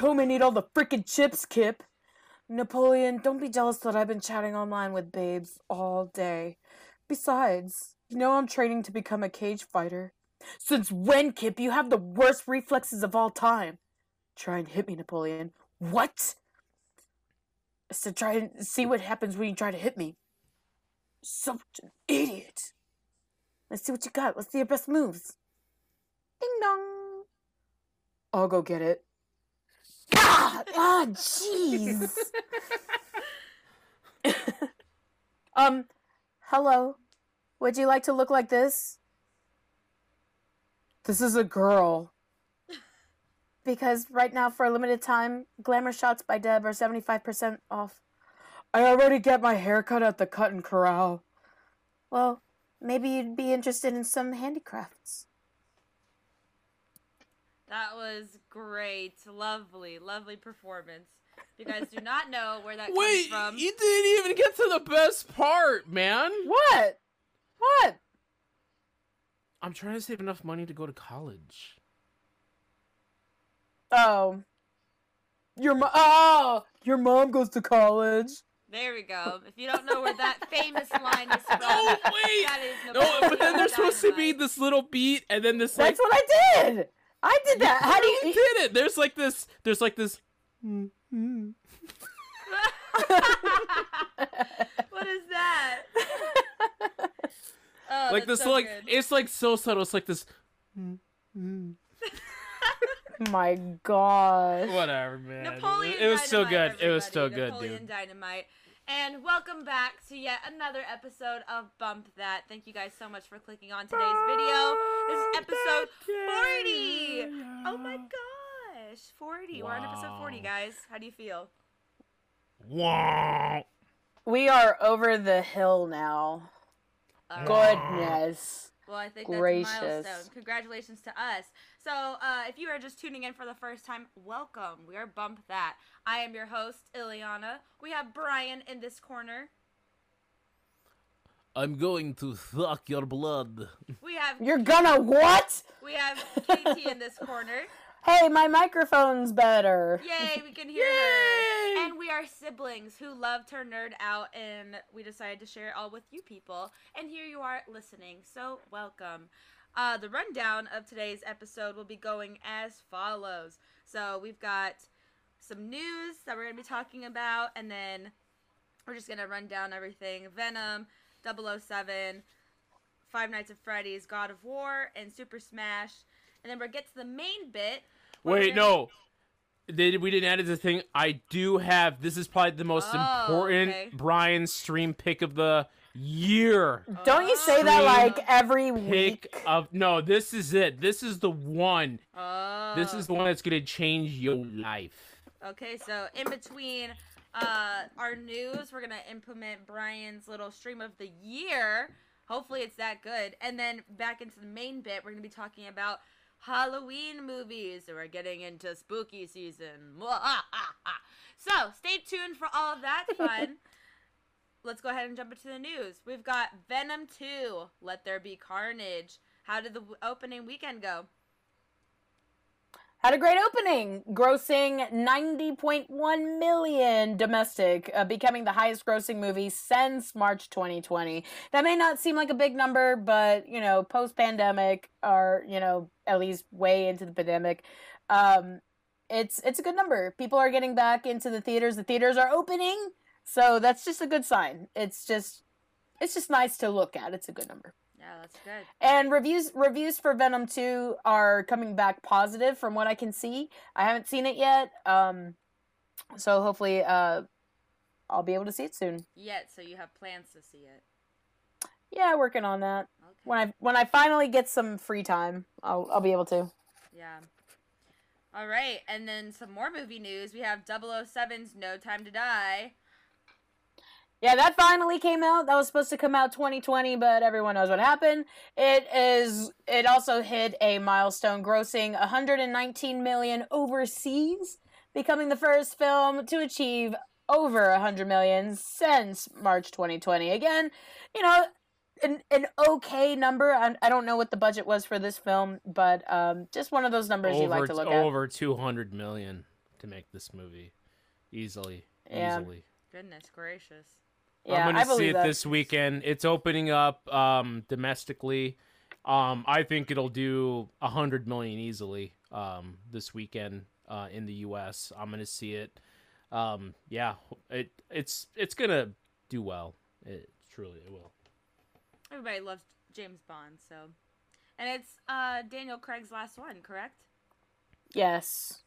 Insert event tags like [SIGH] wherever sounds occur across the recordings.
Home and eat all the frickin' chips, Kip. Napoleon, don't be jealous that I've been chatting online with babes all day. Besides, you know I'm training to become a cage fighter. Since when, Kip? You have the worst reflexes of all time. Try and hit me, Napoleon. What? I said try and see what happens when you try to hit me. Such an idiot. Let's see what you got. Let's see your best moves. Ding dong. I'll go get it. Ah, ah, jeez. [LAUGHS] um, hello. Would you like to look like this? This is a girl. Because right now, for a limited time, Glamour Shots by Deb are 75% off. I already get my hair cut at the Cut and Corral. Well, maybe you'd be interested in some handicrafts. That was great. Lovely, lovely performance. You guys do not know where that Wait, comes from, Wait, you didn't even get to the best part, man. What? What? I'm trying to save enough money to go to college. Oh. Your mo- oh, your mom goes to college. there we go. If you don't know where that famous line is from, [LAUGHS] Oh wait, that is no, Napoleon but then there's supposed to be this little beat, and then this like That's what I did. I did that. How do you you? did it? There's like this. There's like this. mm-hmm. [LAUGHS] what is that? [LAUGHS] Oh, like this, so like good. it's like so subtle. It's like this. mm-hmm. [LAUGHS] My God. Whatever, man. Napoleon it was so Dynamite, good. It was so everybody. good, Napoleon dude. Dynamite. And welcome back to yet another episode of Bump That. Thank you guys so much for clicking on today's video. This is episode 40. Oh my gosh, 40. We're on episode 40, guys. How do you feel? Wow. We are over the hill now. All right. Goodness. Well, I think that's a milestone. Congratulations to us. So, uh, if you are just tuning in for the first time, welcome. We are Bump That. I am your host, Ileana. We have Brian in this corner. I'm going to suck your blood. We have You're gonna what? we have Katie in this corner. [LAUGHS] Hey, my microphone's better. Yay, we can hear her. And we are siblings who loved her nerd out, and we decided to share it all with you people. And here you are listening, so welcome. Uh, the rundown of today's episode will be going as follows. So we've got some news that we're going to be talking about, and then we're just going to run down everything Venom, 007, Five Nights at Freddy's, God of War, and Super Smash. And then we'll get to the main bit. Wait, gonna- no. They, we didn't add it to the thing. I do have. This is probably the most Oh, important okay. Brian stream pick of the year. Don't you say that like every Pick week? of no. This is it. This is the one. Oh. This is the one that's gonna change your life. Okay, so in between uh, our news, we're gonna implement Brian's little stream of the year. Hopefully, it's that good. And then back into the main bit, we're gonna be talking about Halloween movies. So we're getting into spooky season. Ah, ah, ah. So stay tuned for all of that [LAUGHS] fun. Let's go ahead and jump into the news. We've got Venom 2, Let There Be Carnage. How did the opening weekend go? Had a great opening, grossing 90.1 million domestic, uh, becoming the highest grossing movie since March 2020. That may not seem like a big number, but you know, post pandemic or you know, at least way into the pandemic, um, it's it's a good number. People are getting back into the theaters. The theaters are opening, so that's just a good sign. It's just it's just nice to look at. It's a good number. Yeah, that's good. And reviews reviews for Venom 2 are coming back positive from what I can see. I haven't seen it yet. Um so hopefully uh I'll be able to see it soon. Yet, so you have plans to see it. Yeah, working on that. Okay. When I when I finally get some free time, I'll I'll be able to. Yeah. All right, and then some more movie news. We have 007's No Time to Die. Yeah, that finally came out. That was supposed to come out 2020, but everyone knows what happened. It is it also hit a milestone grossing 119 million overseas, becoming the first film to achieve over 100 million since March 2020. Again, you know, an an okay number. I, I don't know what the budget was for this film, but um just one of those numbers you like to look at. over two hundred million. to make this movie, easily, Yeah. easily. Goodness gracious. Yeah, I'm gonna see it that. this weekend. It's opening up um, domestically. Um, I think it'll do a hundred million easily um, this weekend uh, in the U.S. I'm gonna see it. Um, yeah, it it's it's gonna do well. It truly it will. Everybody loves James Bond, so. And it's uh Daniel Craig's last one, correct? Yes.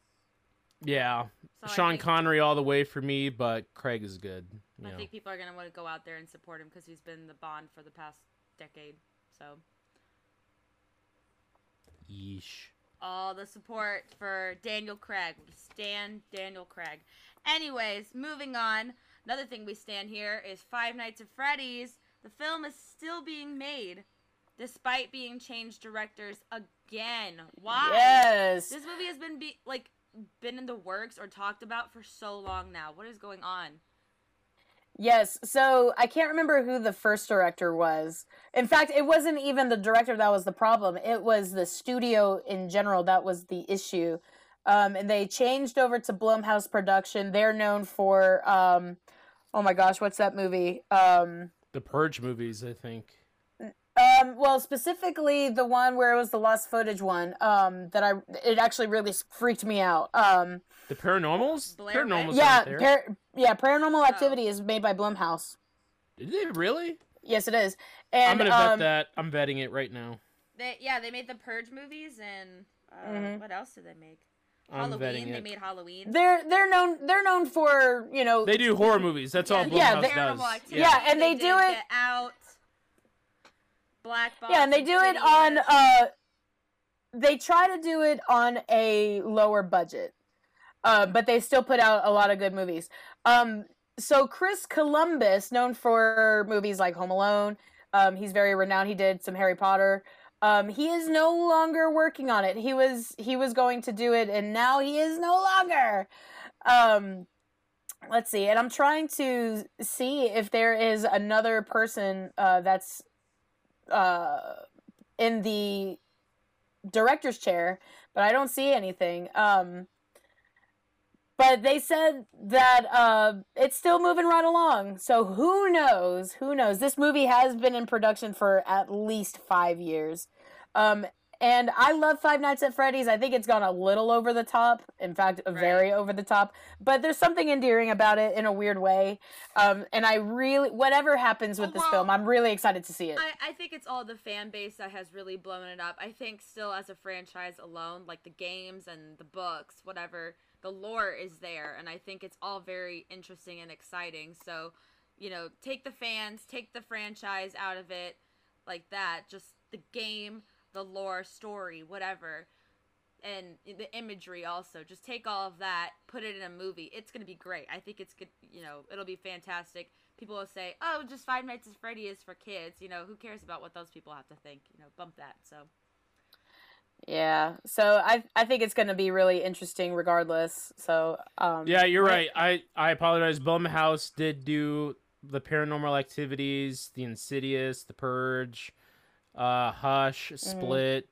Yeah, So Sean think- Connery all the way for me, but Craig is good. I know. think people are gonna want to go out there and support him because he's been the Bond for the past decade. So Yeesh. all the support for Daniel Craig. We stand Daniel Craig. Anyways, moving on. Another thing we stand here is Five Nights at Freddy's. The film is still being made, despite being changed directors again. Why? Yes. This movie has been be- like been in the works or talked about for so long now. What is going on? Yes. So I can't remember who the first director was. In fact, it wasn't even the director that was the problem. It was the studio in general that was the issue. Um, and they changed over to Blumhouse Production. They're known for, um, oh my gosh, what's that movie? Um, The Purge movies, I think. Um, well, specifically the one where it was the lost footage one. Um, that I it actually really freaked me out. Um, The Paranormals. Blair Paranormals. Yeah, par- yeah, Paranormal Oh. Activity is made by Blumhouse. Did they really? Yes, it is. And I'm gonna bet um, that. I'm betting it right now. They yeah, they made the Purge movies and uh, Mhm. what else did they make? I'm betting Halloween. They it. made Halloween. They're they're known they're known for you know They do horror movies. That's all Blumhouse Yeah, does. Paranormal Activity. Yeah, and they do it- Get out. Black Box. yeah and they do it on uh they try to do it on a lower budget uh, but they still put out a lot of good movies. Um so chris columbus known for movies like home alone um he's very renowned. He did some harry potter. Um he is no longer working on it. He was he was going to do it and now he is no longer. Um let's see and i'm trying to see if there is another person uh that's uh in the director's chair but i don't see anything. Um but they said that uh it's still moving right along. So who knows? Who knows? This movie has been in production for at least five years. Um and i love five nights at freddy's i think it's gone a little over the top in fact very over the top but there's something endearing about it in a weird way um and i really whatever happens with Oh, this film i'm really excited to see it I, I think it's all the fan base that has really blown it up. I think still as a franchise alone, like the games and the books, whatever, the lore is there, and I think it's all very interesting and exciting. So, you know, take the fans, take the franchise out of it, like that. Just the game, the lore, story, whatever, and the imagery also. Just take all of that, put it in a movie. It's gonna be great. I think it's good. You know, it'll be fantastic people will say, "Oh, just Five Nights at Freddy is for kids." You know, who cares about what those people have to think? You know, bump that. So Yeah. So I I think it's going to be really interesting regardless. So um Yeah, you're I- right. I I apologize. Blumhouse did do the Paranormal Activities, the Insidious, the Purge, uh, Hush, Mm-hmm. Split,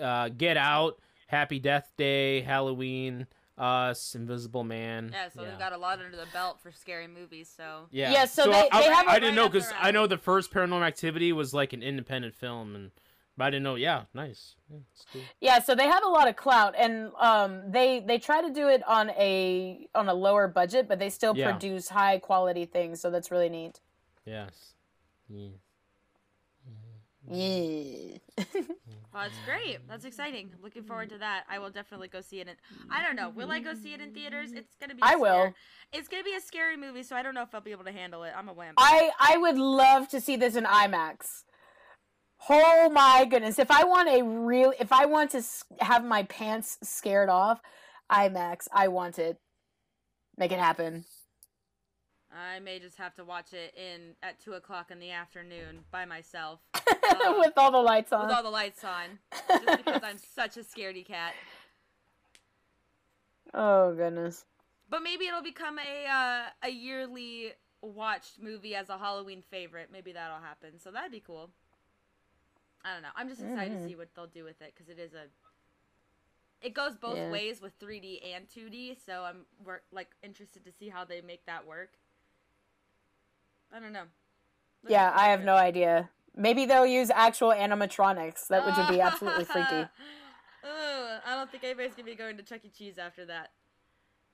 uh, Get Out, Happy Death Day, Halloween, Us, Invisible Man. yeah, so yeah. they've got a lot under the belt for scary movies. So Yeah. Yeah, so they- I, they have a- I didn't know Right up because I know the first Paranormal Activity was like an independent film, and but I didn't know. Yeah, nice. Yeah, it's cool. Yeah, so they have a lot of clout and um they they try to do it on a on a lower budget, but they still Yeah. produce high quality things, so that's really neat. Yes. Yeah. Yeah. [LAUGHS] well, it's great. That's exciting. I'm looking forward to that. I will definitely go see it. In, I don't know. Will I go see it in theaters? It's gonna be. I will. It's gonna be a scary movie, so I don't know if I'll be able to handle it. I'm a wimp. I I would love to see this in IMAX. Oh my goodness! If I want a real, if I want to have my pants scared off, IMAX, I want it. Make it happen. I may just have to watch it in at two o'clock in the afternoon by myself Uh, [LAUGHS] With all the lights on. with all the lights on, [LAUGHS] just because I'm such a scaredy cat. oh goodness. But maybe it'll become a uh, a yearly watched movie as a Halloween favorite. Maybe that'll happen. So that'd be cool. I don't know. I'm just excited Mhm. to see what they'll do with it because it is a it goes both Yeah. ways with 3D and 2D, so I'm we're like interested to see how they make that work. I don't know. Yeah, I have no idea. Maybe they'll use actual animatronics, that which would be absolutely [LAUGHS] freaky. Ugh, I don't think anybody's gonna be going to Chuck E. Cheese after that.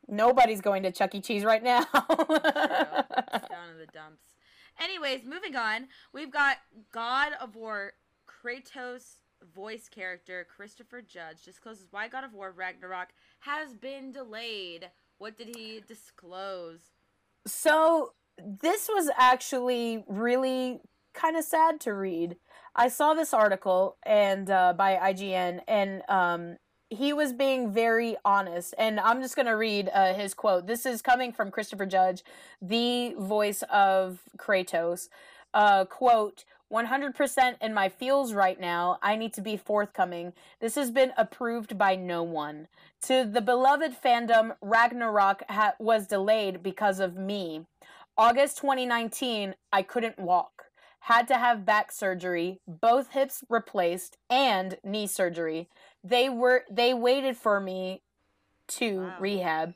Nobody's going to Chuck E. Cheese right now. [LAUGHS] Down in the dumps. Anyways, moving on, we've got God of War Kratos voice character Christopher Judge discloses why God of War Ragnarok has been delayed. What did he disclose? So this was actually really kind of sad to read. I saw this article and uh, by IGN, and um, he was being very honest. And I'm just gonna read uh, his quote. This is coming from Christopher Judge, the voice of Kratos. Uh, quote. 100% in my feels right now. I need to be forthcoming. This has been approved by no one. To the beloved fandom, Ragnarok ha- was delayed because of me. August 2019, I couldn't walk. Had to have back surgery, both hips replaced, and knee surgery. They were they waited for me to Wow. rehab.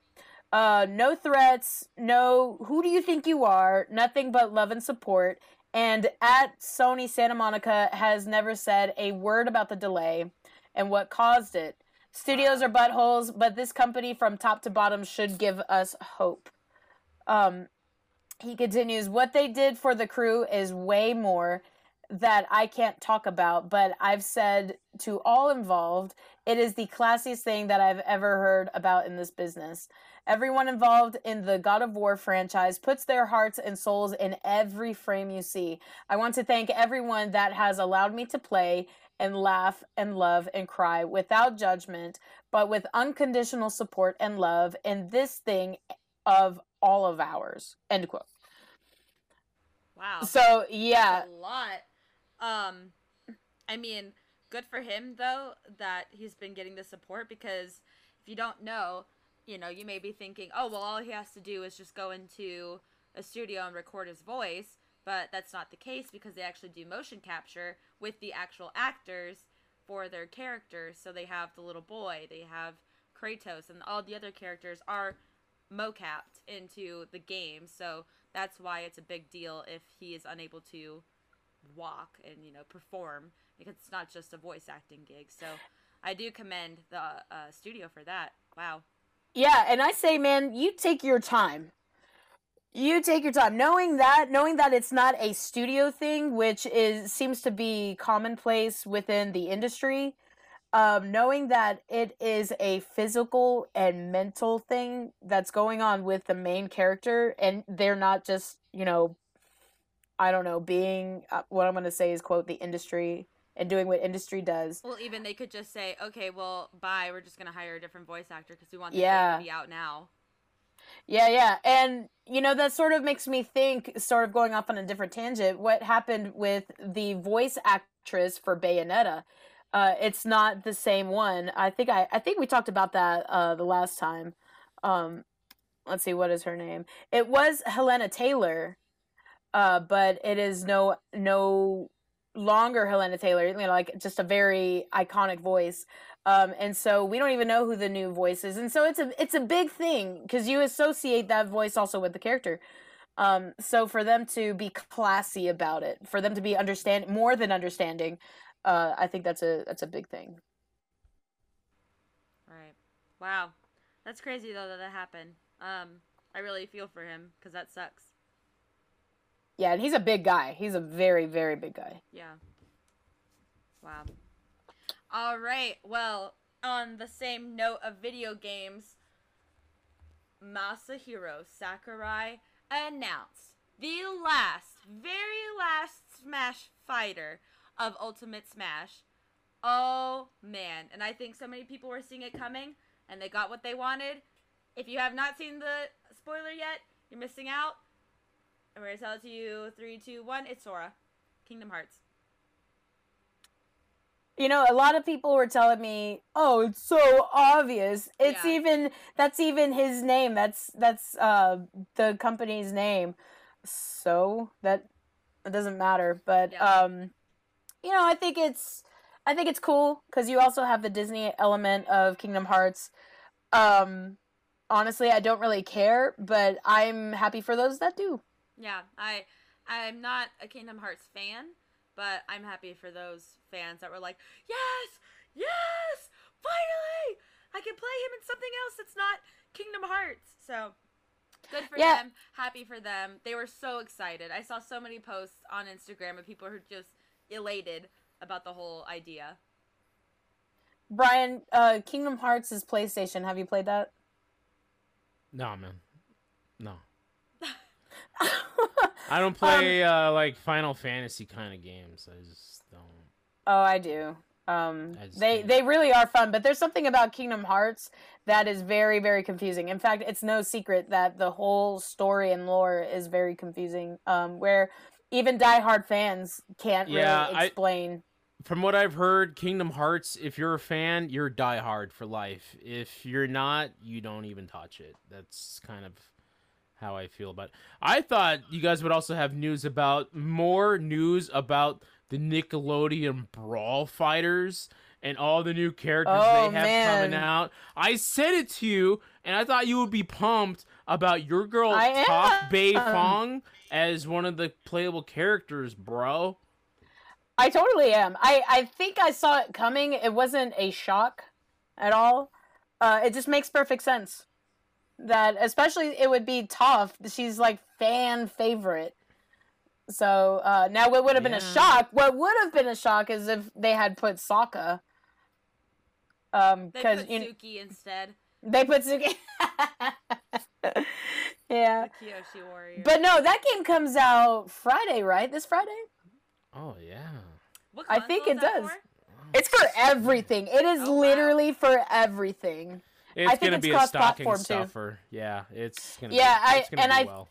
Uh, no threats, no who do you think you are? Nothing but love and support. And at Sony Santa Monica has never said a word about the delay and what caused it. Studios are buttholes, but this company from top to bottom should give us hope. Um, he continues, What they did for the crew is way more that I can't talk about, but I've said to all involved, it is the classiest thing that I've ever heard about in this business. Everyone involved in the God of War franchise puts their hearts and souls in every frame you see. I want to thank everyone that has allowed me to play and laugh and love and cry without judgment, but with unconditional support and love in this thing of all of ours. End quote. Wow. So yeah, That's a lot. Um, I mean, good for him though that he's been getting the support because if you don't know, you know, you may be thinking, oh well, all he has to do is just go into a studio and record his voice, but that's not the case because they actually do motion capture with the actual actors for their characters. So they have the little boy, they have Kratos, and all the other characters are mocapped into the game. So that's why it's a big deal if he is unable to walk and you know perform because it's not just a voice acting gig. So I do commend the uh, studio for that. Wow. Yeah, and I say, man, you take your time. You take your time, knowing that, knowing that it's not a studio thing, which is seems to be commonplace within the industry. Um, knowing that it is a physical and mental thing that's going on with the main character, and they're not just, you know, I don't know, being uh, what I'm going to say is quote the industry and doing what industry does. Well, even they could just say, okay, well, bye. We're just gonna hire a different voice actor because we want the Yeah. to be out now. Yeah, yeah. And, you know, that sort of makes me think, sort of going off on a different tangent, what happened with the voice actress for Bayonetta. Uh, it's not the same one. I think I, I think we talked about that uh, the last time. Um, let's see, what is her name? It was Hellena Taylor, uh, but it is no no longer Hellena Taylor. You know, like just a very iconic voice. Um, and so we don't even know who the new voice is, and so it's a it's a big thing because you associate that voice also with the character. Um, so for them to be classy about it, for them to be understand more than understanding, uh, I think that's a that's a big thing. Right. Wow. That's crazy though that that happened. Um, I really feel for him because that sucks. Yeah, and he's a big guy. He's a very very big guy. Yeah. Wow. All right. Well, on the same note of video games, Masahiro Sakurai announced the last, very last Smash fighter of Ultimate Smash. Oh man, and I think so many people were seeing it coming and they got what they wanted. If you have not seen the spoiler yet, you're missing out. I'm gonna tell it to you. Three, two, one. It's Sora, Kingdom Hearts. You know, a lot of people were telling me, "Oh, it's so obvious. It's Yeah. even that's even his name. That's that's uh the company's name." So that it doesn't matter, but Yeah. um you know, I think it's I think it's cool because you also have the Disney element of Kingdom Hearts. Um, honestly, I don't really care, but I'm happy for those that do. Yeah, I I'm not a Kingdom Hearts fan, but I'm happy for those fans that were like, "Yes, yes, finally, I can play him in something else that's not Kingdom Hearts." So good for Yeah. them. Happy for them. They were so excited. I saw so many posts on Instagram of people who just elated about the whole idea. Brian, uh, Kingdom Hearts is PlayStation. Have you played that? No, man. No. [LAUGHS] I don't play uh, like Final Fantasy kind of games. I just don't. Oh, I do. Um, I they don't. they really are fun, but there's something about Kingdom Hearts that is very very confusing. In fact, it's no secret that the whole story and lore is very confusing. Um, where even diehard fans can't Yeah, really I- explain. From what I've heard, Kingdom Hearts, if you're a fan, you're diehard for life. If you're not, you don't even touch it. That's kind of how I feel about it. I thought you guys would also have news about more news about the Nickelodeon Brawl Fighters and all the new characters Oh, they have man. coming out. I said it to you, and I thought you would be pumped about your girl I Toph am. Beifong as one of the playable characters, bro. I totally am. I I think I saw it coming. It wasn't a shock at all. Uh, it just makes perfect sense. That especially it would be tough. She's like fan favorite. So uh, now what would have been a shock? What would have been a shock is if they had put Sokka. Um, They because put you Suki instead. they put Suki. [LAUGHS] [LAUGHS] [LAUGHS] yeah, The Kyoshi warrior. but no, that game comes out Friday, right? This Friday. Oh yeah. I think it does. for? It's for everything. It is Oh, wow. literally for everything. It's think gonna it's be a stocking cross-platform, too. stuffer. Yeah, it's gonna. Yeah, be, I- it's gonna and do I- well.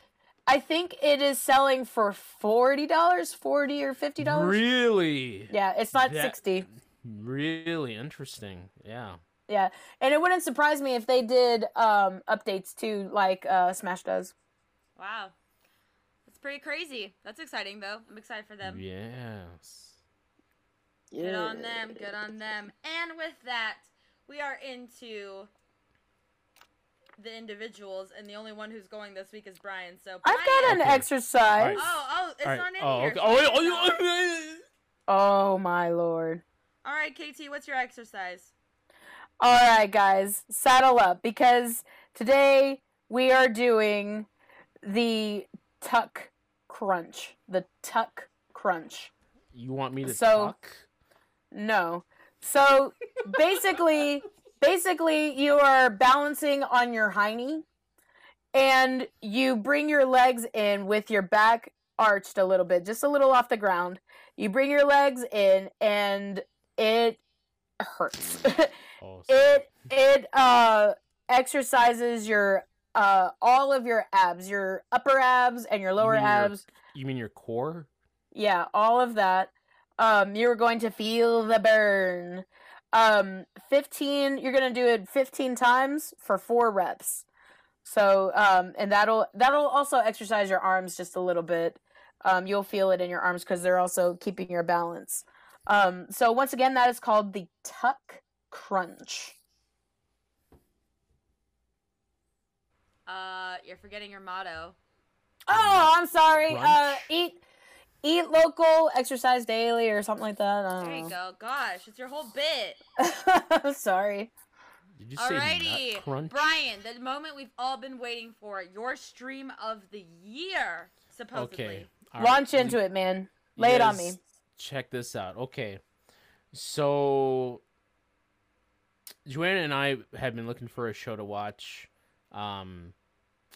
I think it is selling for forty dollars, forty or fifty dollars. Really, Yeah, it's not That- sixty. really interesting. Yeah. Yeah, and it wouldn't surprise me if they did um, updates too, like uh, Smash does. Wow. That's pretty crazy. That's exciting though. I'm excited for them. Yes. Good on them. Good on them. And with that, we are into the individuals, and the only one who's going this week is Brian. So I've got an Okay. exercise. Alright. Oh, oh, it's All right. not in oh, here. okay. so oh, I wait, oh, Oh my lord! All right, Katie, what's your exercise? All right, guys, saddle up because today we are doing the tuck crunch. The tuck crunch. You want me to So- tuck? No. So basically, basically, you are balancing on your hiney, and you bring your legs in with your back arched a little bit, just a little off the ground. You bring your legs in, and it hurts. [LAUGHS] Sorry. it it uh exercises your uh all of your abs, your upper abs and your lower your- abs. You mean your core? Yeah, all of that. Um, you're going to feel the burn. Um, 15, you're going to do it 15 times for four reps. So, um, and that'll, that'll also exercise your arms just a little bit. Um, you'll feel it in your arms because they're also keeping your balance. Um, so once again, that is called the tuck crunch. Uh, you're forgetting your motto. Oh, I'm sorry. Uh, eat, eat local, exercise daily, or something like that. I There you don't go. Gosh, it's your whole bit. know. [LAUGHS] sorry. Did you say Alrighty, nut crunch? Brian, the moment we've all been waiting for, your stream of the year, supposedly. Okay. all right, Launch you- into it, man. you Lay it on me. Check this out. Okay. So Joanna and I have been looking for a show to watch. Um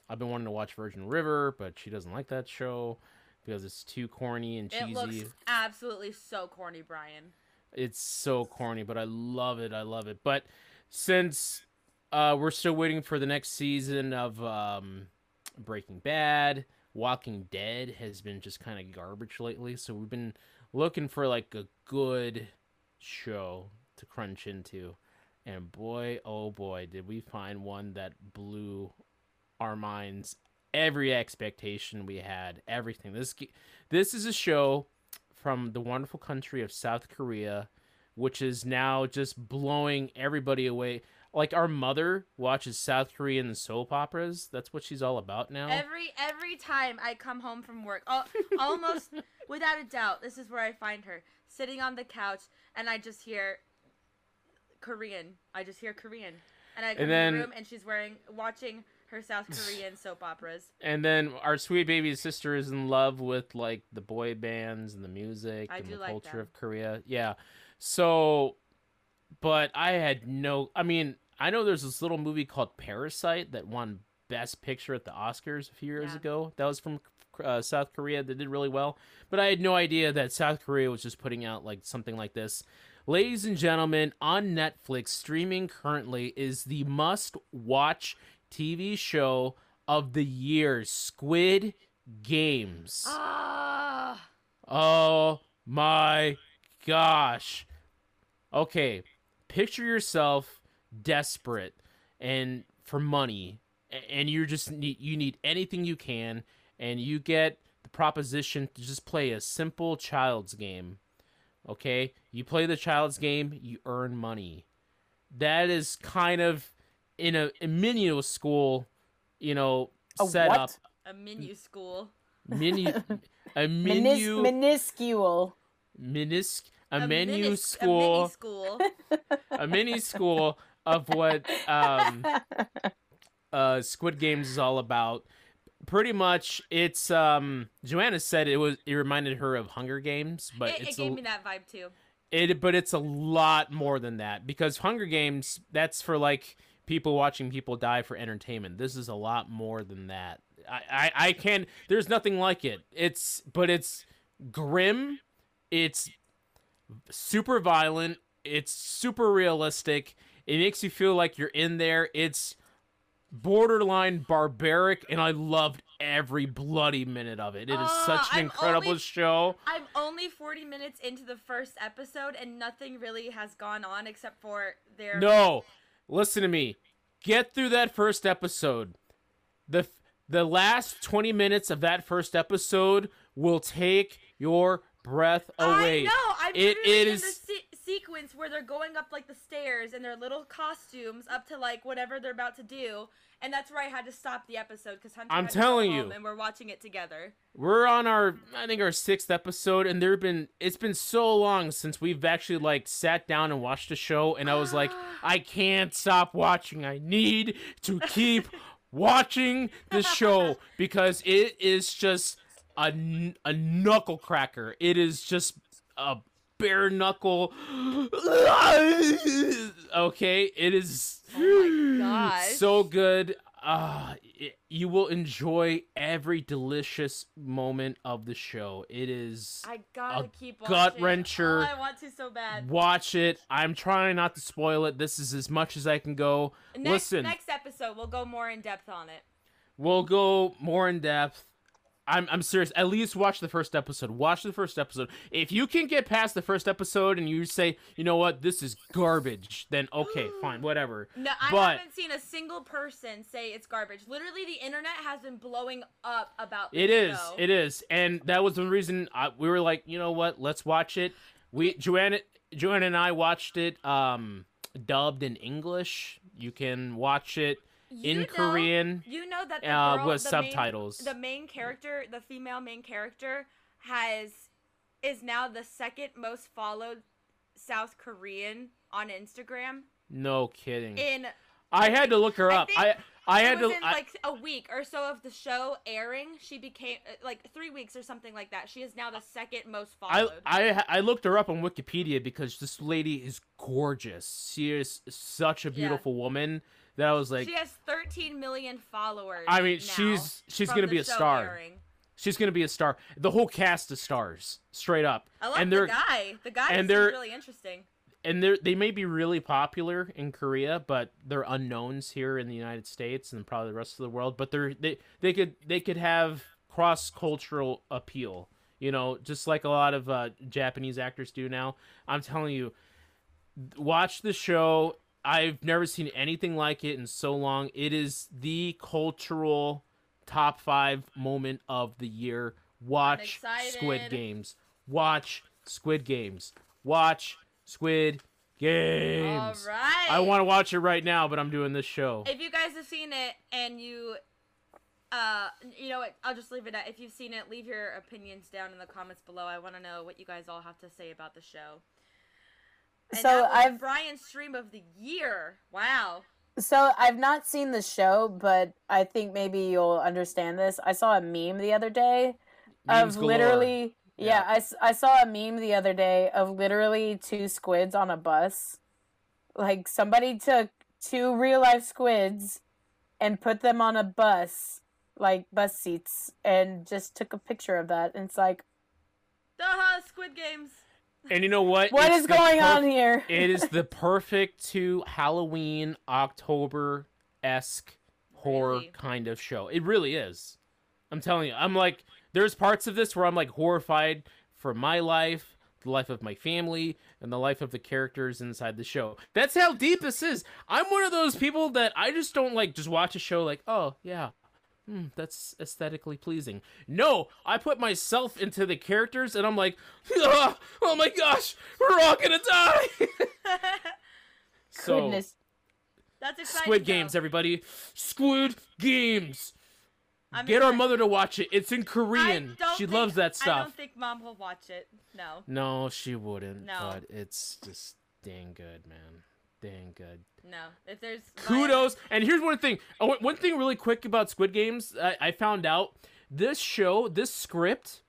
I've been wanting to watch Virgin River, but she doesn't like that show because it's too corny and It cheesy. looks absolutely so corny, Brian. It's so corny, but I love it. I love it. But since uh, we're still waiting for the next season of um, Breaking Bad, Walking Dead has been just kind of garbage lately. So we've been looking for like a good show to crunch into. And boy, oh boy, did we find one that blew our minds. Every expectation we had, everything. This this is a show from the wonderful country of South Korea which is now just blowing everybody away. Like our mother watches South Korean soap operas. That's what she's all about now. Every every time I come home from work, al- almost [LAUGHS] without a doubt, this is where I find her sitting on the couch, and I just hear Korean. I just hear Korean, and I go And in the room, and she's wearing watching her South [LAUGHS] Korean soap operas. and then our sweet baby sister is in love with like the boy bands and the music I and the like culture them. of Korea. Yeah. So but I had no I mean, I know there's this little movie called Parasite that won best picture at the Oscars a few years Yeah. ago. That was from uh, South Korea that did really well, but I had no idea that South Korea was just putting out like something like this. Ladies and gentlemen, on Netflix, streaming currently is the must watch TV show of the year Squid Games. Ah, Oh my gosh. Okay, picture yourself desperate and for money and you're just need you need anything you can and you get the proposition to just play a simple child's game. Okay? You play the child's game, you earn money. That is kind of in a, a minuscule, you know, A setup. what? a menu school. Mini [LAUGHS] a Minis- minuscule. minis a, A menu minis- school A mini school. [LAUGHS] a mini school of what um [LAUGHS] uh Squid Games is all about. Pretty much it's um Joanna said it was it reminded her of Hunger Games, but it, it gave a, me that vibe too. it but it's a lot more than that because Hunger Games that's for like people watching people die for entertainment. This is a lot more than that. I I, I can there's nothing like it. It's but it's grim. It's super violent. It's super realistic. It makes you feel like you're in there. It's borderline barbaric, and I loved every bloody minute of it. It is Ah, such an I'm incredible only- show. I'm only 40 minutes into the first episode, and nothing really has gone on except for their. No, listen to me. Get through that first episode. the The last twenty minutes of that first episode will take your breath away. I know. I'm It literally in the se- sequence where they're going up like the stairs in their little costumes up to like whatever they're about to do, and that's where I had to stop the episode because Hunter. I'm had to go telling you. and we're watching it together. We're on our, I think our sixth episode, and there've been it's been so long since we've actually like sat down and watched a show, and I was like, [GASPS] I can't stop watching. I need to keep [LAUGHS] watching the show because it is just a a knuckle cracker. It is just a bare knuckle. okay, it is. Oh my. So good. Uh, it, you will enjoy every delicious moment of the show. It is. I gotta A keep gut-wrencher. Oh, I want to so bad. Watch it. I'm trying not to spoil it. This is as much as I can go. Next, Listen, next episode we'll go more in depth on it. we'll go more in depth. I'm I'm serious. At least watch the first episode. Watch the first episode. If you can get past the first episode and you say, you know what, this is garbage, then okay, [GASPS] fine, whatever. No, I But- haven't seen a single person say it's garbage. Literally, the internet has been blowing up about It is. show. It is, and that was the reason I, we were like, you know what? Let's watch it. We [LAUGHS] Joanna, Joanna and I watched it um, dubbed in English. You can watch it in know- Korean. You know that the uh, girl, with the main- subtitles. the main character, the female main character, has is now the second most followed South Korean on Instagram. No kidding. In I had to look her I up. think I I had was to. in like a week or so of the show airing. She became uh, like three weeks or something like that. She is now the second most I, followed. I I looked her up on Wikipedia because this lady is gorgeous. She is such a Yeah. beautiful woman that I was like, she has 13 million followers. I mean, she's she's gonna be a star. airing. She's gonna be a star. The whole cast is stars, straight up. I love and the they're guy. The guy and is they're- really interesting. and they they may be really popular in Korea, but they're unknowns here in the United States and probably the rest of the world. But they're they they could they could have cross cultural appeal, you know, just like a lot of uh, Japanese actors do now. I'm telling you, watch the show. I've never seen anything like it in so long. It is the cultural top five moment of the year. Watch Squid. Games. Watch Squid Games. Watch Squid Games. All right. I want to watch it right now, but I'm doing this show. If you guys have seen it and you, uh, you know what? I'll just leave it at. If you've seen it, leave your opinions down in the comments below. I want to know what you guys all have to say about the show. And So that I've- Brian's stream of the year. Wow. So I've not seen the show, but I think maybe you'll understand this. I saw a meme the other day Memes of galore. literally Yeah. yeah, I, s- I saw a meme the other day of literally two squids on a bus like somebody took two real life squids and put them on a bus like bus seats and just took a picture of that and it's like Duh, Squid Games. And you know what? what It's is going perf- on here it is the [LAUGHS] perfect to Halloween October esque horror Really? kind of show. It really is. I'm telling you. I'm like, there's parts of this where I'm like horrified for my life, the life of my family, and the life of the characters inside the show. That's how deep this is. I'm one of those people that I just don't like just watch a show like, oh yeah. Hmm, that's aesthetically pleasing. No, I put myself into the characters and I'm like, "Ah, oh my gosh, we're all gonna die. [LAUGHS] so, goodness That's exciting. Squid though. Games, everybody. Squid Games. I mean, Get our mother to watch it. It's in Korean. She think- loves that stuff. I don't think mom will watch it. No, No, she wouldn't. No. But it's just dang good, man. Dang good. no. If there's Kudos. And here's one thing. Oh, one- thing really quick about Squid Games. I, I found out this show, this script,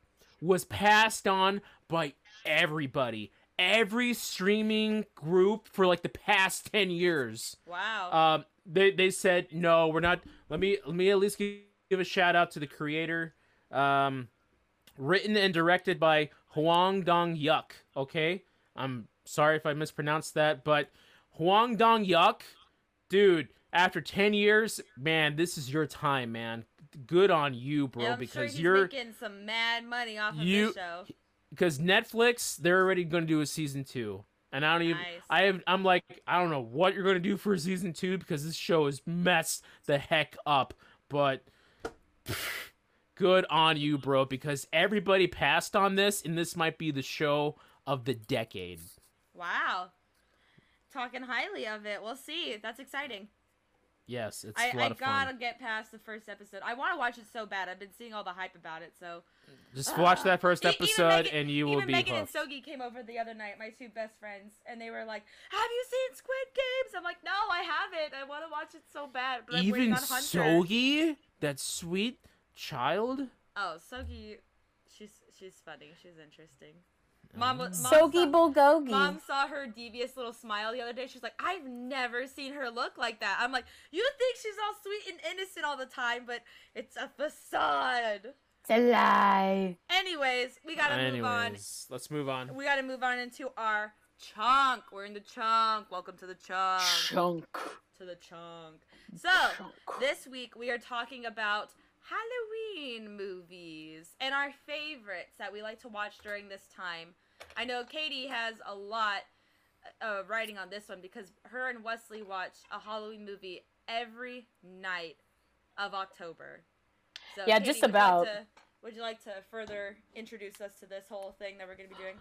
was passed on by everybody. Every streaming group for like the past ten years. Wow. Um, they they said no, we're not. Let me let me at least give, give a shout out to the creator. Um, written and directed by Huang Dong Yuk. Okay, I'm sorry if I mispronounced that, but Huang Dong Yuk, dude. After ten years, man, this is your time, man. Good on you, bro, Yeah, because sure you're making some mad money off of you- this show. because Netflix they're already going to do a season two, and I don't even. Nice. I have. I'm like I don't know what you're going to do for season two because this show is messed the heck up. But [SIGHS] good on you, bro, because everybody passed on this, and this might be the show of the decade. Wow. Talking highly of it. We'll see. That's exciting. Yes, it's I, a lot I of gotta fun. get past the first episode. I want to watch it so bad. I've been seeing all the hype about it. So Just watch that first episode, Megan- and you will be. even Megan hooked. and Sogi came over the other night, my two best friends, and they were like, "Have you seen Squid Games?" I'm like, "No, I haven't. I want to watch it so bad." But I'm Even. Sogi, that sweet child. Oh, Sogi, she's she's funny. She's interesting. Mom, mom Sogi saw- Bulgogi. Mom saw her devious little smile the other day. She's like, I've never seen her look like that. I'm like, you think she's all sweet and innocent all the time, but it's a facade. It's a lie. Anyways, we gotta move on. Anyways, let's move on. We gotta move on into our chunk. We're in the chunk. Welcome to the chunk. Chunk. To the chunk. So, Chunk. this week we are talking about Halloween movies and our favorites that we like to watch during this time. I know Katie has a lot uh, writing on this one because her and Wesley watch a Halloween movie every night of October. So, Yeah, Katie, just would you like about. to- would you like to further introduce us to this whole thing that we're going to be doing?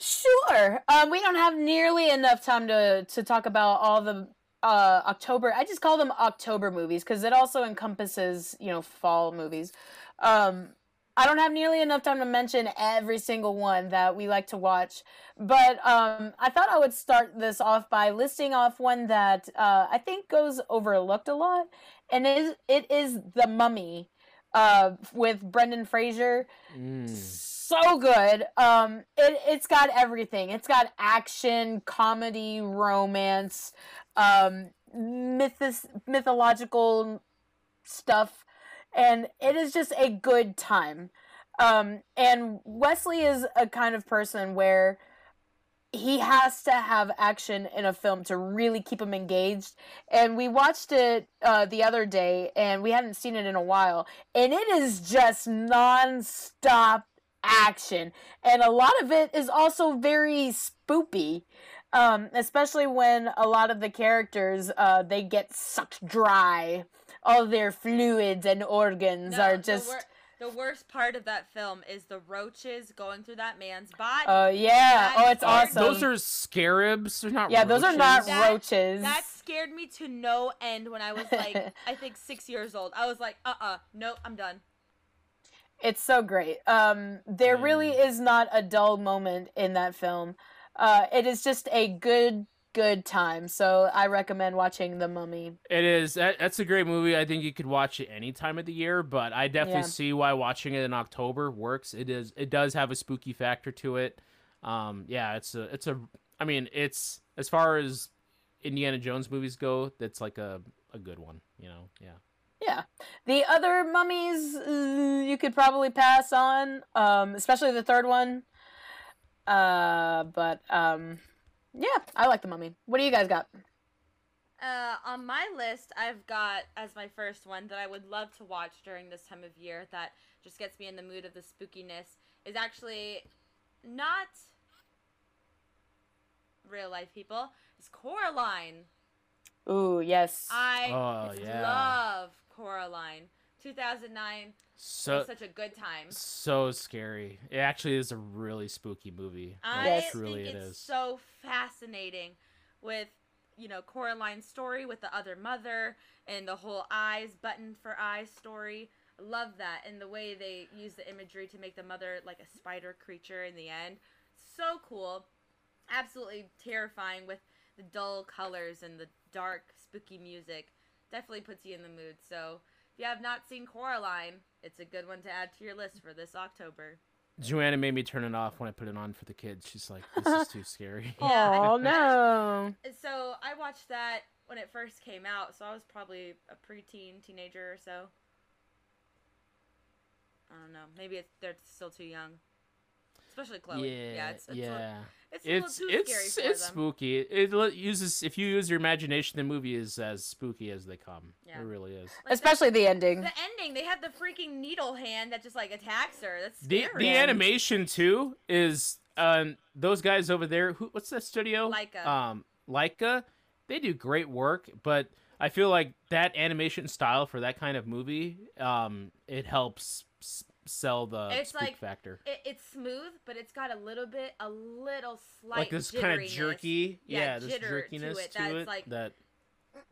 Sure. Um, we don't have nearly enough time to to talk about all the uh October. I just call them October movies because it also encompasses you know fall movies. Um, I don't have nearly enough time to mention every single one that we like to watch, but um, I thought I would start this off by listing off one that uh, I think goes overlooked a lot, and it is it is The Mummy, uh, with Brendan Fraser Mm. so good. Um, it it's got everything. It's got action, comedy, romance, um, mythos mythological stuff, and it is just a good time. Um, and Wesley is a kind of person where he has to have action in a film to really keep him engaged. And we watched it uh, the other day, and we hadn't seen it in a while, and it is just non-stop action and a lot of it is also very spoopy um, especially when a lot of the characters uh, they get sucked dry all their fluids and organs No, are the just wor- the worst part of that film is the roaches going through that man's body. Oh yeah. That Oh, it's scared awesome. Those are scarabs. They're not. yeah, those are not roaches. That- roaches. that scared me to no end when I was like, [LAUGHS] I think six years old. I was like, uh uh, no, I'm done. It's so great. Um, there really Mm. is not a dull moment in that film. Uh, it is just a good, good time. So I recommend watching The Mummy. It is. That, that's a great movie. I think you could watch it any time of the year, but I definitely Yeah. see why watching it in October works. It is. It does have a spooky factor to it. Um, yeah, it's a. It's a. I mean, it's as far as Indiana Jones movies go, that's like a a good one. You know. Yeah. Yeah. The other mummies uh, you could probably pass on, um, especially the third one. Uh, but um, yeah, I like The Mummy. What do you guys got? Uh, on my list, I've got as my first one that I would love to watch during this time of year that just gets me in the mood of the spookiness is actually not real life people. It's Coraline. Ooh, yes. I Oh, yeah. love Coraline. 2009 So was such a good time. so scary. It actually is a really spooky movie. I Like, Yes. think it it's is. so fascinating with you know Coraline's story with the other mother and the whole eyes button for eyes story. Love that and the way they use the imagery to make the mother like a spider creature in the end. So cool. Absolutely terrifying with the dull colors and the dark spooky music. Definitely puts you in the mood. So if you have not seen Coraline, it's a good one to add to your list for this October. Joanna made me turn it off when I put it on for the kids. She's like, [LAUGHS] "This is too scary." [LAUGHS] Yeah, oh [LAUGHS] no. So I watched that when it first came out, so I was probably a preteen, teenager or so. I don't know. Maybe it's, they're still too young, especially Chloe. Yeah, Yeah, it's, it's, yeah. A, it's, It's too it's scary for it's them. spooky. It uses if you use your imagination, the movie is as spooky as they come. Yeah. It really is. Like, Especially the the, ending. the ending. They have the freaking needle hand that just like attacks her. That's The scary. the animation too is um those guys over there. Who what's that studio? Laika. Um, Laika. They do great work, but I feel like that animation style for that kind of movie, um, it helps s- sell the It's like- factor. It, it's smooth, but it's got a little bit, a little slight Like this kind of jerky, Yeah, yeah, this jitter to jerkiness it to it like- that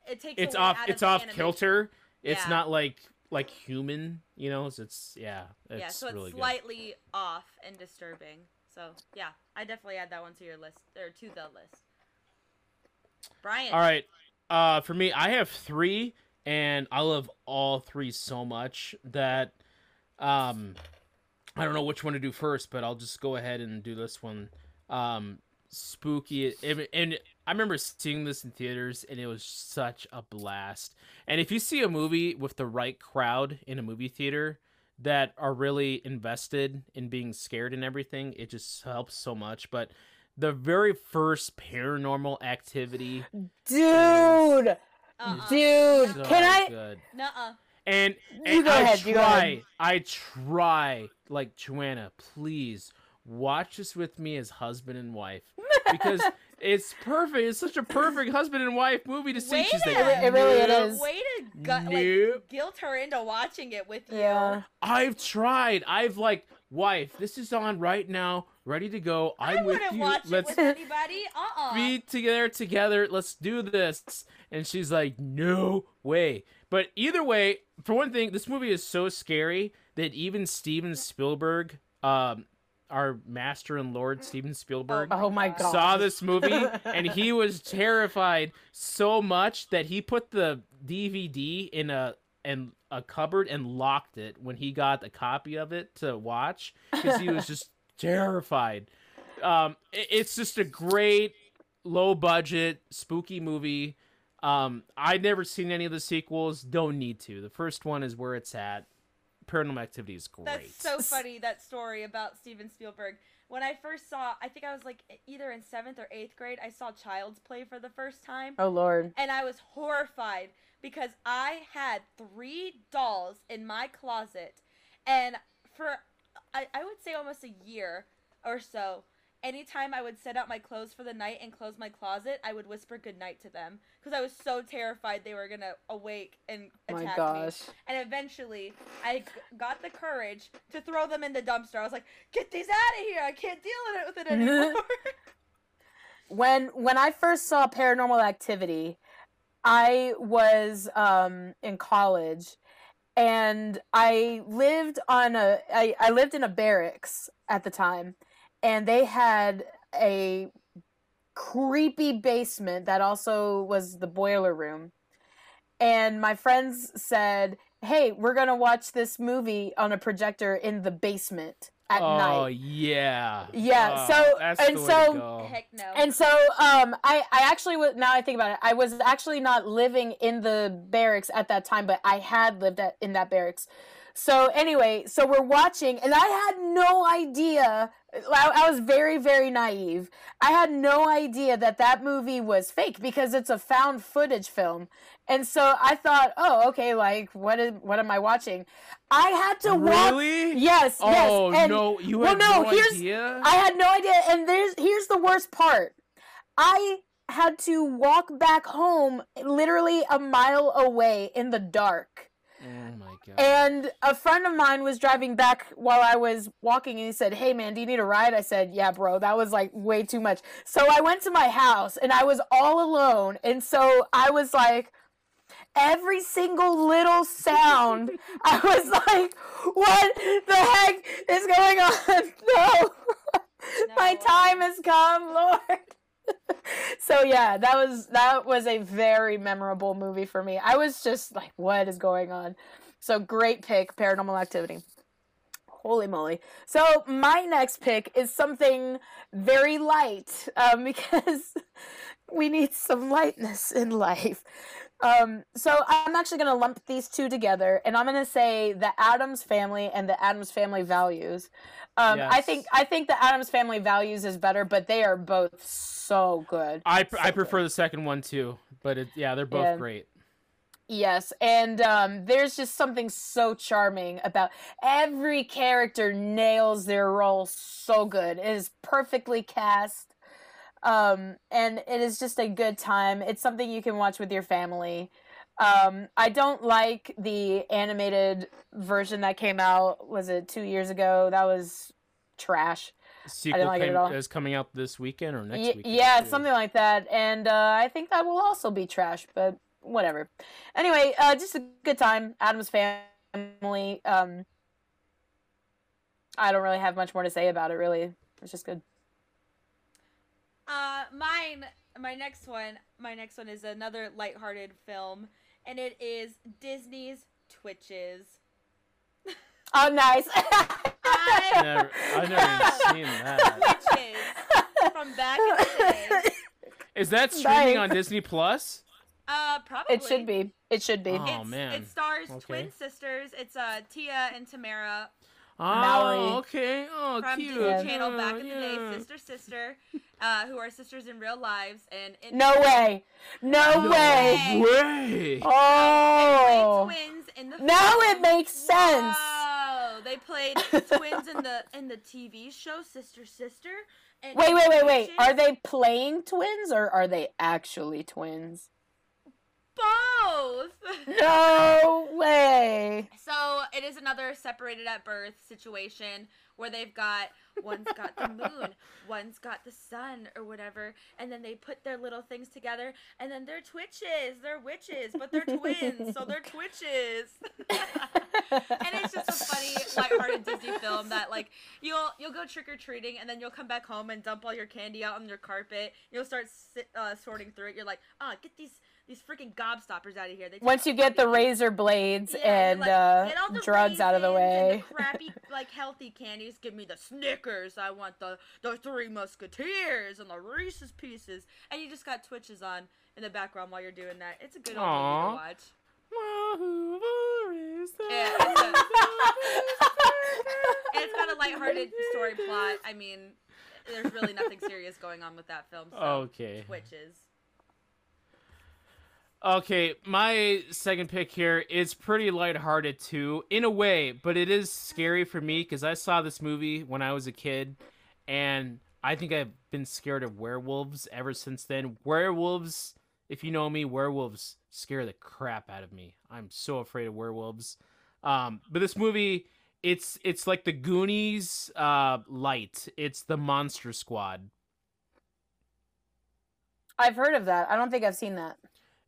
It takes it's off it's of off animation. kilter it's Yeah. not like like human you know it's, it's yeah it's yeah, so it's really good slightly off and disturbing. So yeah, I definitely add that one to your list or to the list. Brian. all right uh for me i have three and i love all three so much that um i don't know which one to do first but i'll just go ahead and do this one um spooky and- and i remember seeing this in theaters and it was such a blast and if you see a movie with the right crowd in a movie theater that are really invested in being scared and everything it just helps so much but the very first paranormal activity Dude. uh-uh. Dude, so can I good. Nuh-uh. And, You go I ahead, try, you go ahead. I try, like Joanna, please watch this with me as husband and wife because [LAUGHS] it's perfect. It's such a perfect husband and wife movie to see. Wait She's like, It really "Nope, is. Way to gut, Nope. like guilt her into watching it with you. Yeah. I've tried. I've like, wife, this is on right now, ready to go. I I'm with wouldn't you. watch Let's it with anybody. Uh-uh. be together together let's do this and she's like no way. But either way for one thing this movie is so scary that even steven spielberg um our master and lord steven spielberg Oh my god. saw this movie [LAUGHS] and he was terrified so much that he put the dvd in a in a cupboard and locked it when he got a copy of it to watch because he was [LAUGHS] just terrified. Um it- it's just a great low budget spooky movie um i've never seen any of the sequels don't need to the first one is where it's at paranormal activity is great That's so [LAUGHS] funny that story about Steven Spielberg. When I first saw, I think I was like either in seventh or eighth grade. I saw Child's Play for the first time, Oh lord. and I was horrified because I had three dolls in my closet, and for I, I would say almost a year or so, anytime I would set out my clothes for the night and close my closet, I would whisper goodnight to them because I was so terrified they were gonna awake and My attack me. And eventually, I got the courage to throw them in the dumpster. I was like, "Get these out of here! I can't deal with it anymore." [LAUGHS] [LAUGHS] when when I first saw Paranormal Activity, I was um, in college, and I lived on a I, I lived in a barracks at the time, and they had a creepy basement that also was the boiler room. And my friends said, "Hey, we're gonna watch this movie on a projector in the basement at oh night." Oh yeah. Yeah, Oh, so- that's and the way so- to go. Heck no. And so, um, I, I actually was, now I think about it, I was actually not living in the barracks at that time, but I had lived at, in that barracks. So anyway, so we're watching, and I had no idea. I, I was very, very naive. I had no idea that that movie was fake because it's a found footage film, and so I thought, oh, okay, like what is what am I watching? I had to walk. really? Yes, Oh yes. And no, you well, had no, no, here's- idea. I had no idea, and there's here's the worst part. I had to walk back home literally a mile away in the dark. oh my god. And a friend of mine was driving back while I was walking and he said, Hey man, do you need a ride? I said, Yeah, bro, that was like way too much. So I went to my house and I was all alone. And so I was like, every single little sound, I was like, What the heck is going on? [LAUGHS] No. [LAUGHS] my time has come, Lord. [LAUGHS] so yeah, that was that was a very memorable movie for me. I was just like, what is going on? So great pick, Paranormal Activity. Holy moly! So my next pick is something very light, um, [LAUGHS] because we need some lightness in life. Um, so I'm actually going to lump these two together, and I'm going to say the Addams Family and the Addams Family Values. Um, I think I think the Addams Family Values is better, but they are both so good. I pr- I so prefer the second one too, but it, yeah, they're both Yeah. great. Yes, and um, there's just something so charming about every character nails their role so good. It is perfectly cast, um, and it is just a good time. It's something you can watch with your family. Um, I don't like the animated version that came out. Was it two years ago? That was trash. Sequel like it at all. is coming out this weekend or next weekend. yeah, something like that. And uh, I think that will also be trash, but whatever. Anyway, uh, just a good time. Addams family. Um, I don't really have much more to say about it. Really, it's just good. Uh, mine, my next one, my next one is another lighthearted film, and it is Disney's Twitches. Oh, nice. I Never, I've never even seen that. Twitches from back in the day. Is that streaming Nice. on Disney Plus? Uh, probably. it should be. It should be. Oh, It's, man. It stars Okay. twin sisters. It's uh Tia and Tamera Oh, Mowry. okay. Oh, from cute. Disney Channel Oh, back in the yeah. day, sister sister, uh, who are sisters in real lives, and in No way. No, No way. way. Oh. They twins in the. Now film. it makes sense. Whoa! They played twins in the in the TV show Sister Sister. And Wait, wait, wait, wait. Are they playing twins or are they actually twins? Both? [LAUGHS] No way. So it is another separated at birth situation where they've got one's got the [LAUGHS] moon, one's got the sun or whatever, and then they put their little things together, and then they're twitches, they're witches, but they're twins, so they're twitches. [LAUGHS] and it's just a funny, lighthearted Disney film that like you'll you'll go trick or treating, and then you'll come back home and dump all your candy out on your carpet. You'll start uh, sorting through it. You're like, ah, get these these freaking gobstoppers out of here. They Once you get the razor blades Yeah, and like, uh, "Get all the drugs out of the raisins and way. the crappy, [LAUGHS] like healthy candies. Give me the Snickers. I want the the Three Musketeers and the Reese's Pieces. And you just got Twitches on in the background while you're doing that. It's a good old Aw. movie to watch. Who is Yeah, that? [LAUGHS] And it's got a lighthearted story plot. I mean, there's really nothing serious going on with that film. So Okay. Twitches. Okay, my second pick here is pretty lighthearted too, in a way, but it is scary for me because I saw this movie when I was a kid, and I think I've been scared of werewolves ever since then. Werewolves, if you know me, werewolves scare the crap out of me. I'm so afraid of werewolves. Um, but this movie, it's it's like the Goonies uh, light. It's the Monster Squad. I've heard of that. I don't think I've seen that.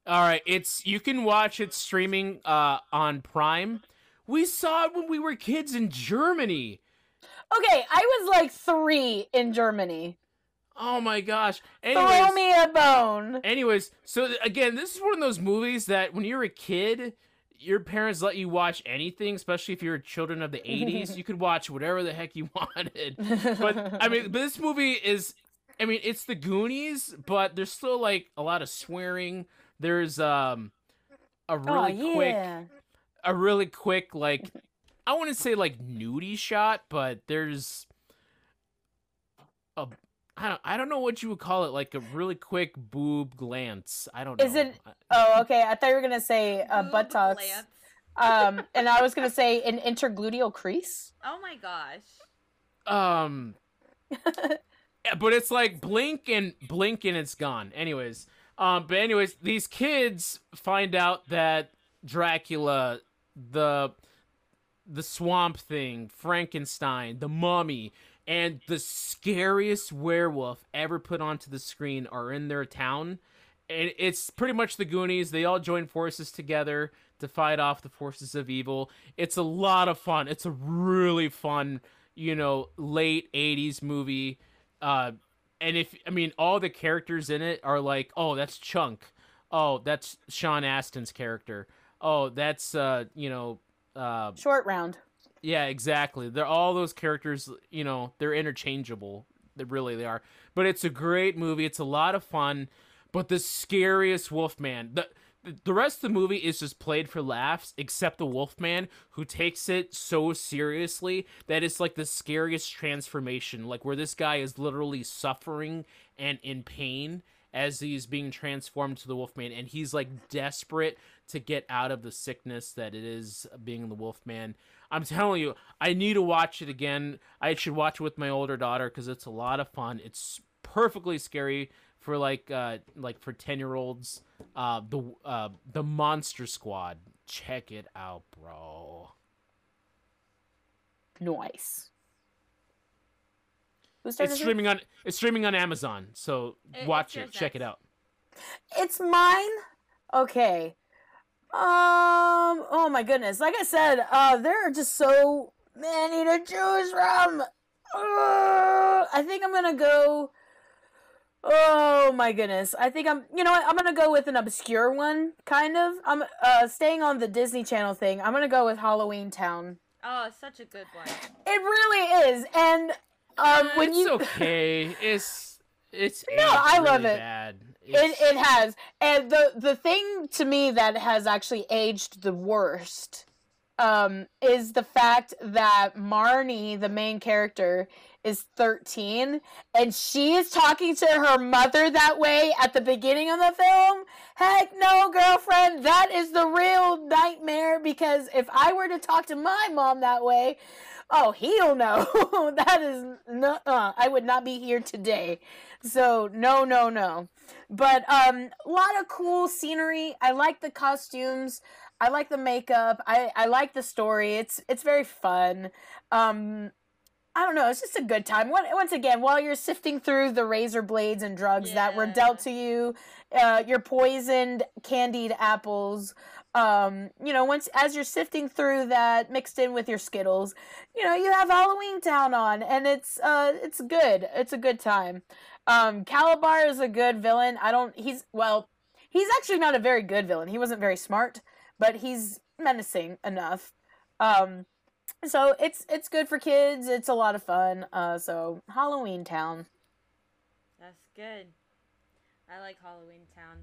All right, it's you can watch it streaming uh, on Prime. We saw it when we were kids in Germany. Okay, I was like three in Germany. Oh my gosh! Anyways, Throw me a bone. Anyways, so again, this is one of those movies that when you're a kid, your parents let you watch anything, especially if you're children of the [LAUGHS] 80s. you could watch whatever the heck you [LAUGHS] wanted. But I mean, [LAUGHS] but this movie is I mean, it's the Goonies, but there's still like a lot of swearing. There's um a really oh, quick a really quick like I wouldn't say like nudie shot, but there's a I don't, I don't know what you would call it, like a really quick boob glance. I don't know. Is it- Oh, okay. I thought you were gonna say uh, Boob buttocks. glance. Um, and I was gonna [LAUGHS] say an intergluteal crease. Oh my gosh. Um, yeah, [LAUGHS] but it's like blink and blink and it's gone. Anyways, um, but anyways, these kids find out that Dracula, the the Swamp Thing, Frankenstein, the Mummy, and the scariest werewolf ever put onto the screen are in their town. And it's pretty much the Goonies. They all join forces together to fight off the forces of evil. It's a lot of fun. It's a really fun, you know, late 80s movie. Uh, and if, I mean, all the characters in it are like, oh, that's Chunk. Oh, that's Sean Astin's character. Oh, that's, uh, you know, uh, Short round. yeah, exactly. They're all those characters, you know, they're interchangeable. They really they are. But it's a great movie. It's a lot of fun. But the scariest Wolfman, the the rest of the movie is just played for laughs, except the Wolfman, who takes it so seriously that it's like the scariest transformation, like where this guy is literally suffering and in pain as he's being transformed to the Wolfman, and he's like desperate to get out of the sickness that it is being the Wolfman. I'm telling you, I need to watch it again. I should watch it with my older daughter because it's a lot of fun. It's perfectly scary for like uh like for 10 year olds uh the uh the monster squad check it out bro Nice. It's turn it? streaming on it's streaming on amazon so It- watch it check it out It's mine. Okay. Um. Oh my goodness. Like I said, uh, there are just so many to choose from. Uh, I think I'm gonna go. Oh my goodness. I think I'm. You know what? I'm gonna go with an obscure one, kind of. I'm uh staying on the Disney Channel thing. I'm gonna go with Halloween Town. Oh, such a good one. It really is, and um, when it's you okay it's it's No, aged I love really it. bad. It, it has. And the the thing to me that has actually aged the worst um is the fact that Marnie, the main character, is 13 and she is talking to her mother that way at the beginning of the film. Heck no, girlfriend, that is the real nightmare because if I were to talk to my mom that way, oh, he'll know. [LAUGHS] that is no uh, I would not be here today. So, no, no, no but um a lot of cool scenery i like the costumes i like the makeup i i like the story it's it's very fun um i don't know it's just a good time once again while you're sifting through the razor blades and drugs that were dealt to you uh your poisoned candied apples um you know once as you're sifting through that mixed in with your skittles you know you have halloween town on and it's uh it's good it's a good time um, Kalabar is a good villain. I don't. He's well. He's actually not a very good villain. He wasn't very smart, but he's menacing enough. Um, so it's it's good for kids. It's a lot of fun. Uh, so Halloween Town. That's good. I like Halloween Town.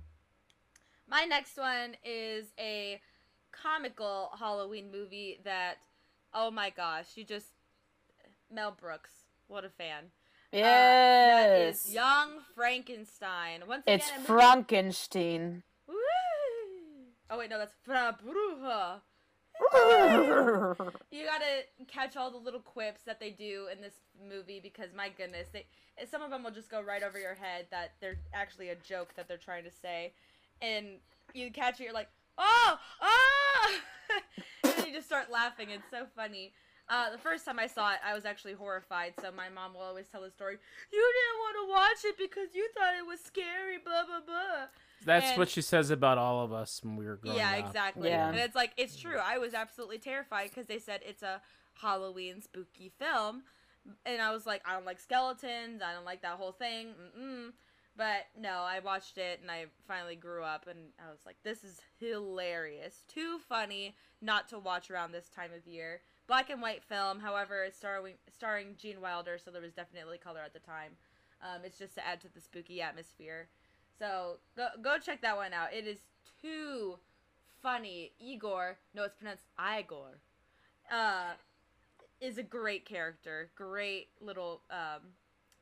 My next one is a comical Halloween movie that, oh my gosh, you just Mel Brooks. What a fan. Uh, that Yes, is Young Frankenstein. Once it's again, movie- Frankenstein. Oh wait, no, that's Frau Blücher. you gotta catch all the little quips that they do in this movie because my goodness, they some of them will just go right over your head that they're actually a joke that they're trying to say, and you catch it, you're like, oh, oh, [LAUGHS] and you just start laughing. It's so funny. Uh, the first time I saw it, I was actually horrified. So my mom will always tell the story. You didn't want to watch it because you thought it was scary. Blah blah blah. That's And- what she says about all of us when we were growing yeah, up. exactly. Yeah. And it's like it's true. I was absolutely terrified because they said it's a Halloween spooky film, and I was like, I don't like skeletons. I don't like that whole thing. Mm-mm. But no, I watched it and I finally grew up and I was like, this is hilarious. Too funny not to watch around this time of year. Black and white film, however, it's starring starring Gene Wilder, so there was definitely color at the time. Um, it's just to add to the spooky atmosphere. So go go check that one out. It is too funny. Igor, no, it's pronounced Igor. Uh, is a great character. Great little um,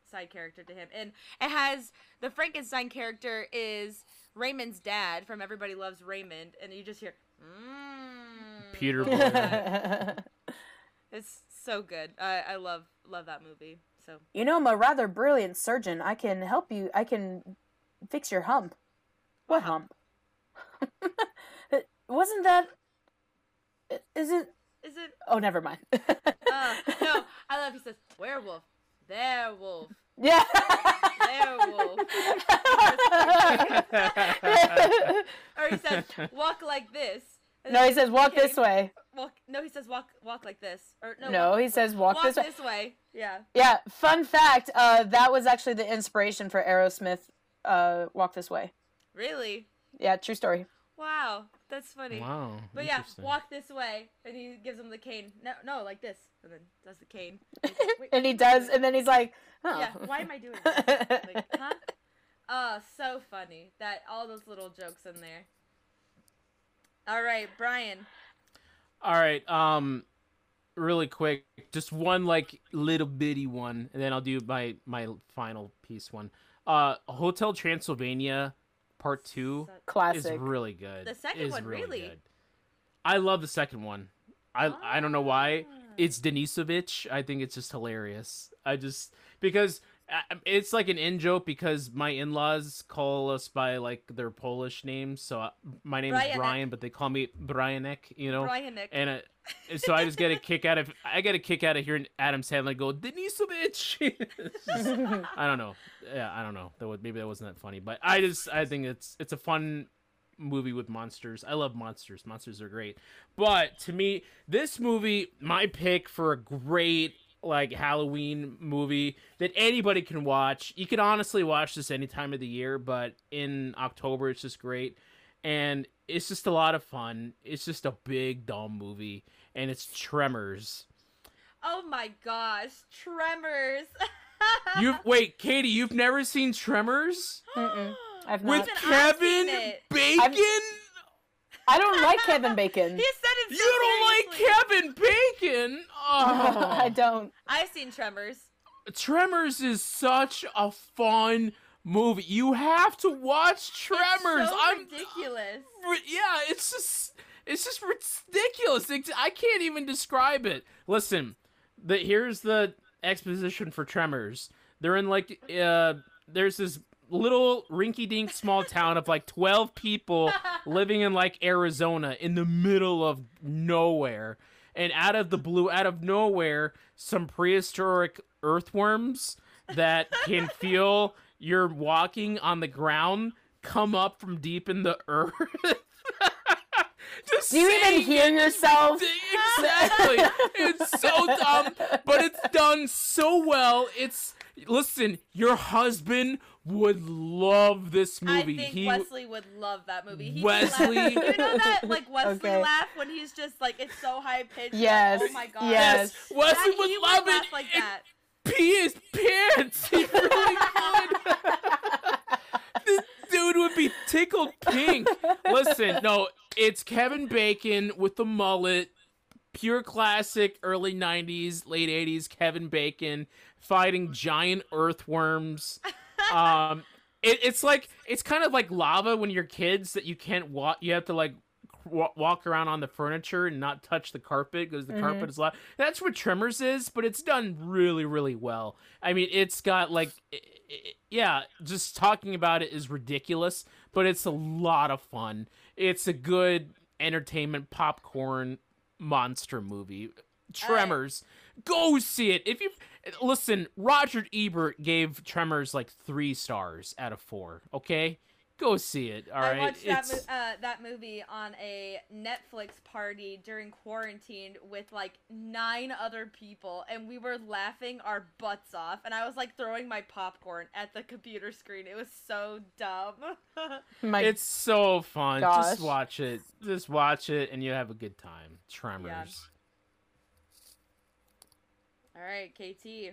side character to him, and it has the Frankenstein character is Raymond's dad from Everybody Loves Raymond, and you just hear. Mm, Peter all [LAUGHS] Boyle. that. [LAUGHS] It's so good. I I love love that movie. So you know, I'm a rather brilliant surgeon. I can help you. I can fix your hump. What hump? [LAUGHS] Wasn't that? Is it? is it? Oh, never mind. Uh, [LAUGHS] no, I love. He says werewolf, there wolf, Yeah. there wolf. [LAUGHS] or he says walk like this. No, he says walk okay, this way. Walk. No, he says walk walk like this. Or no. No, walk, he says walk, walk this way. this way. Yeah. Yeah. Fun fact. Uh, that was actually the inspiration for Aerosmith. Uh, walk this way. Really? Yeah, true story. Wow, that's funny. Wow. But yeah, walk this way, and he gives him the cane. No, no, like this, and then does the cane. [LAUGHS] Like, "Wait, and he does, and then he's like, oh. Yeah, why am I doing this? [LAUGHS] Like, huh? Oh, so funny that all those little jokes in there. All right, Brian. All right. Um, really quick, just one like little bitty one, and then I'll do my my final piece one. Uh, Hotel Transylvania, Part Two classic is really good. The second Is one, really? good. I love the second one. I I don't know why. Ah. It's Denisovich. I think it's just hilarious. I just because uh, it's like an in joke because my in laws call us by like their Polish names. So uh, my name is Brian, but they call me Brianek. You know, Brian Nick. And so I just get a kick out of I get a kick out of hearing Adam Sandler go Denisovich. [LAUGHS] I don't know. Yeah, I don't know. That maybe that wasn't that funny, but I just I think it's it's a fun movie with monsters. I love monsters. Monsters are great. But to me, this movie, my pick for a great like Halloween movie that anybody can watch. You can honestly watch this any time of the year, but in October it's just great. And it's just a lot of fun. It's just a big dumb movie and it's Tremors. oh my gosh, Tremors. [LAUGHS] You've wait, Katie, you've never seen Tremors? Mm-mm. I've With not. Even I've Kevin seen it. Bacon? I don't like Kevin Bacon. he said it. So You don't seriously. like Kevin Bacon? [LAUGHS] Oh. I don't. I've seen Tremors. Tremors is such a fun movie. You have to watch Tremors. It's so I'm ridiculous. [SIGHS] ri- yeah, it's just it's just ridiculous. I can't even describe it. Listen, the here's the exposition for Tremors. They're in like uh there's this little rinky-dink small town of like 12 people [LAUGHS] living in like Arizona in the middle of nowhere. And out of the blue, out of nowhere, some prehistoric earthworms that can [LAUGHS] feel you're walking on the ground come up from deep in the earth. [LAUGHS] Just Do you even hear it, yourself? [LAUGHS] Exactly. it's so dumb, but it's done so well. It's listen, your husband would love this movie. I think he Wesley would love that movie. He Wesley- Laugh. You know that like Wesley Okay. laugh when he's just like it's so high pitched. Yes, Like, oh my god. yes. Wesley That- would he love laugh it. like and that. Pee his pants. He really would. [LAUGHS] this dude would be tickled pink. Listen, no, it's Kevin Bacon with the mullet. Pure classic early 90s, late 80s Kevin Bacon fighting giant earthworms. Um it, it's like it's kind of like lava when you're kids that you can't walk you have to like walk around on the furniture and not touch the carpet because the Mhm. carpet is loud. That's what Tremors is, but it's done really, really well. I mean, it's got like, i- i- yeah, just talking about it is ridiculous, but it's a lot of fun. It's a good entertainment popcorn monster movie. Tremors. Go see it. If you listen, Roger Ebert gave Tremors like three stars out of four. Okay, go see it. All right, I watched that, mo- uh, that movie on a Netflix party during quarantine with like nine other people, and we were laughing our butts off. And I was like throwing my popcorn at the computer screen. It was so dumb. [LAUGHS] My it's so fun. gosh. Just watch it. Just watch it, and you have a good time. Tremors. All right, Katie.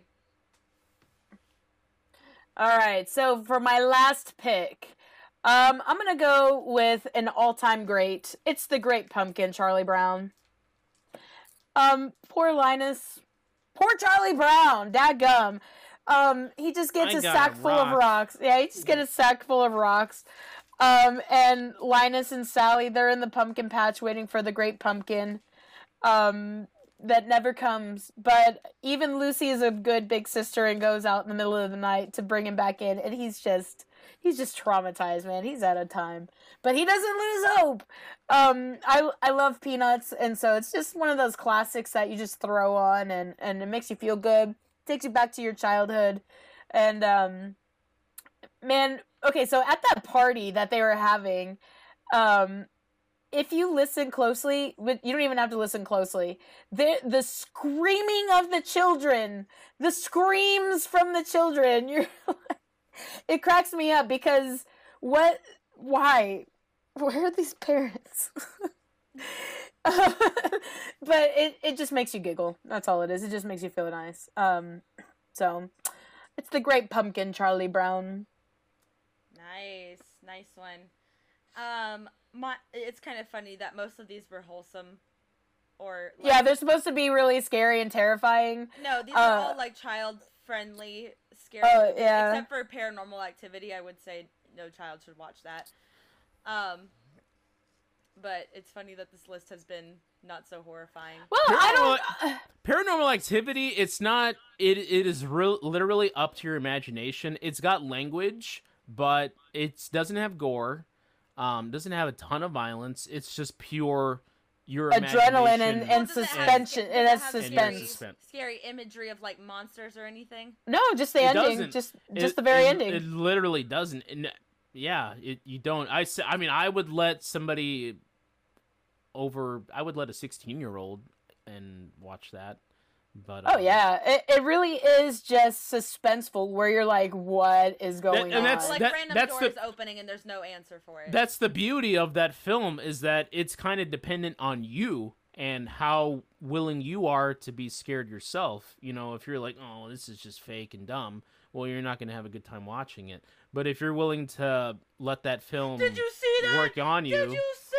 All right, so for my last pick, um, I'm gonna go with an all-time great. It's the Great Pumpkin, Charlie Brown. Um, poor Linus, poor Charlie Brown, dadgum. Um, he just gets I a sack full of rocks. Yeah, he just gets a sack full of rocks. Um, and Linus and Sally, they're in the pumpkin patch waiting for the Great Pumpkin. Um, that never comes. But even Lucy is a good big sister and goes out in the middle of the night to bring him back in, and he's just he's just traumatized, man. He's out of time, but he doesn't lose hope. Um, I I love Peanuts, and so it's just one of those classics that you just throw on, and and it makes you feel good, takes you back to your childhood, and um, man, okay, so at that party that they were having, um if you listen closely, you don't even have to listen closely. The the screaming of the children, the screams from the children, [LAUGHS] you're it cracks me up because what why where are these parents? [LAUGHS] but it, it just makes you giggle. That's all it is. It just makes you feel nice. Um so it's the great pumpkin, Charlie Brown. Nice, nice one. Um, my it's kind of funny that most of these were wholesome, or like, Yeah, they're supposed to be really scary and terrifying. no, these uh, are all like child friendly, scary. Oh, movies, yeah. Except for Paranormal Activity, I would say no child should watch that. Um, but it's funny that this list has been not so horrifying. Well, I don't Paranormal Activity. It's not. It it is real, literally up to your imagination. It's got language, but it doesn't have gore. Um, doesn't have a ton of violence. It's just pure your Adrenaline and- imagination and does it have suspension- sca- it has suspense. Scary, scary imagery of like monsters or anything. No, just the It ending. doesn't. Just just It- the very it- ending. It literally doesn't. And, yeah, it, you don't. I I mean, I would let somebody over. I would let a sixteen-year-old and watch that. But oh um, yeah, it, it really is just suspenseful. Where you're like, what is going and that's- on? like that- random that's the- doors opening and there's no answer for it. that's the beauty of that film is that it's kind of dependent on you and how willing you are to be scared yourself. You know, if you're like, oh, this is just fake and dumb, well, you're not going to have a good time watching it. But if you're willing to let that film Did you see that? work on you, Did you see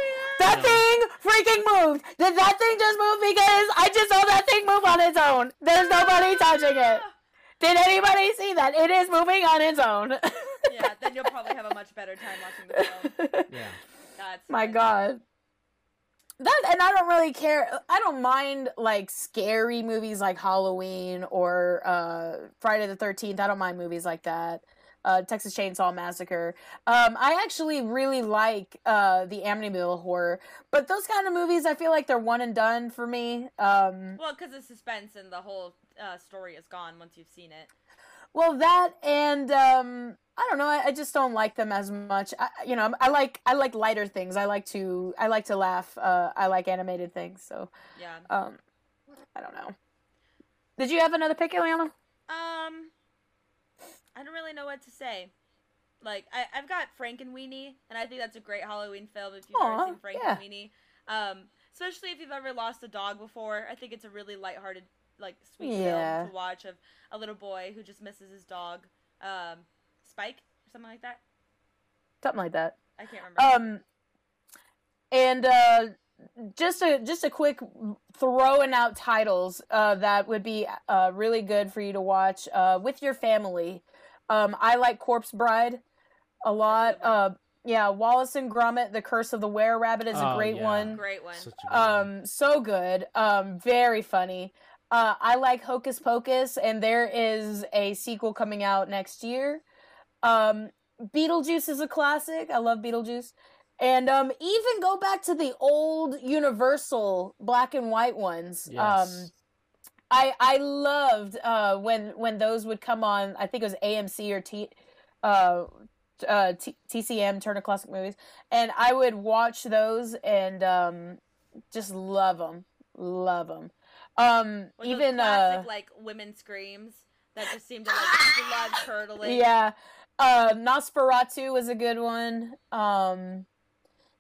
that thing freaking moved. Did that thing just move? Because I just saw that thing move on its own. There's nobody touching it. Did anybody see that? It is moving on its own. yeah, then you'll probably have a much better time watching the film. yeah. [LAUGHS] That's My funny. God. That and I don't really care. I don't mind like scary movies like Halloween or uh, Friday the Thirteenth. I don't mind movies like that. Uh, Texas Chainsaw Massacre. Um, I actually really like uh, the Amityville horror, but those kind of movies, I feel like they're one and done for me. Um, Well, because the suspense and the whole uh, story is gone once you've seen it. Well, that and um, I don't know. I, I just don't like them as much. I, you know, I like I like lighter things. I like to I like to laugh. Uh, I like animated things. So Yeah. um, I don't know. Did you have another pick, Ileana? Um, I don't really know what to say. Like, I, I've got Frankenweenie, and Weenie, and I think that's a great Halloween film if you've Aw, ever seen yeah. Frankenweenie. Um, especially if you've ever lost a dog before. I think it's a really lighthearted, like, sweet Yeah. film to watch of a little boy who just misses his dog, um, Spike, or something like that. Something like that. I can't remember. Um, and uh, just a just a quick throwing out titles uh, that would be uh, really good for you to watch uh, with your family. Um, I like Corpse Bride a lot. Uh, yeah, Wallace and Gromit: The Curse of the Were Rabbit is a Oh, great yeah. one. Great one. Such a good one. Um, so good. Um, very funny. Uh, I like Hocus Pocus, and there is a sequel coming out next year. Um, Beetlejuice is a classic. I love Beetlejuice. And um, even go back to the old Universal black and white ones. Um, Yes. I I loved uh, when when those would come on. I think it was AMC or T, uh, uh, T- TCM Turner Classic Movies, and I would watch those and um, just love them, love them. Um, even classic, uh, like women screams that just seemed to like blood [LAUGHS] curdling. yeah, uh, Nosferatu was a good one. Um,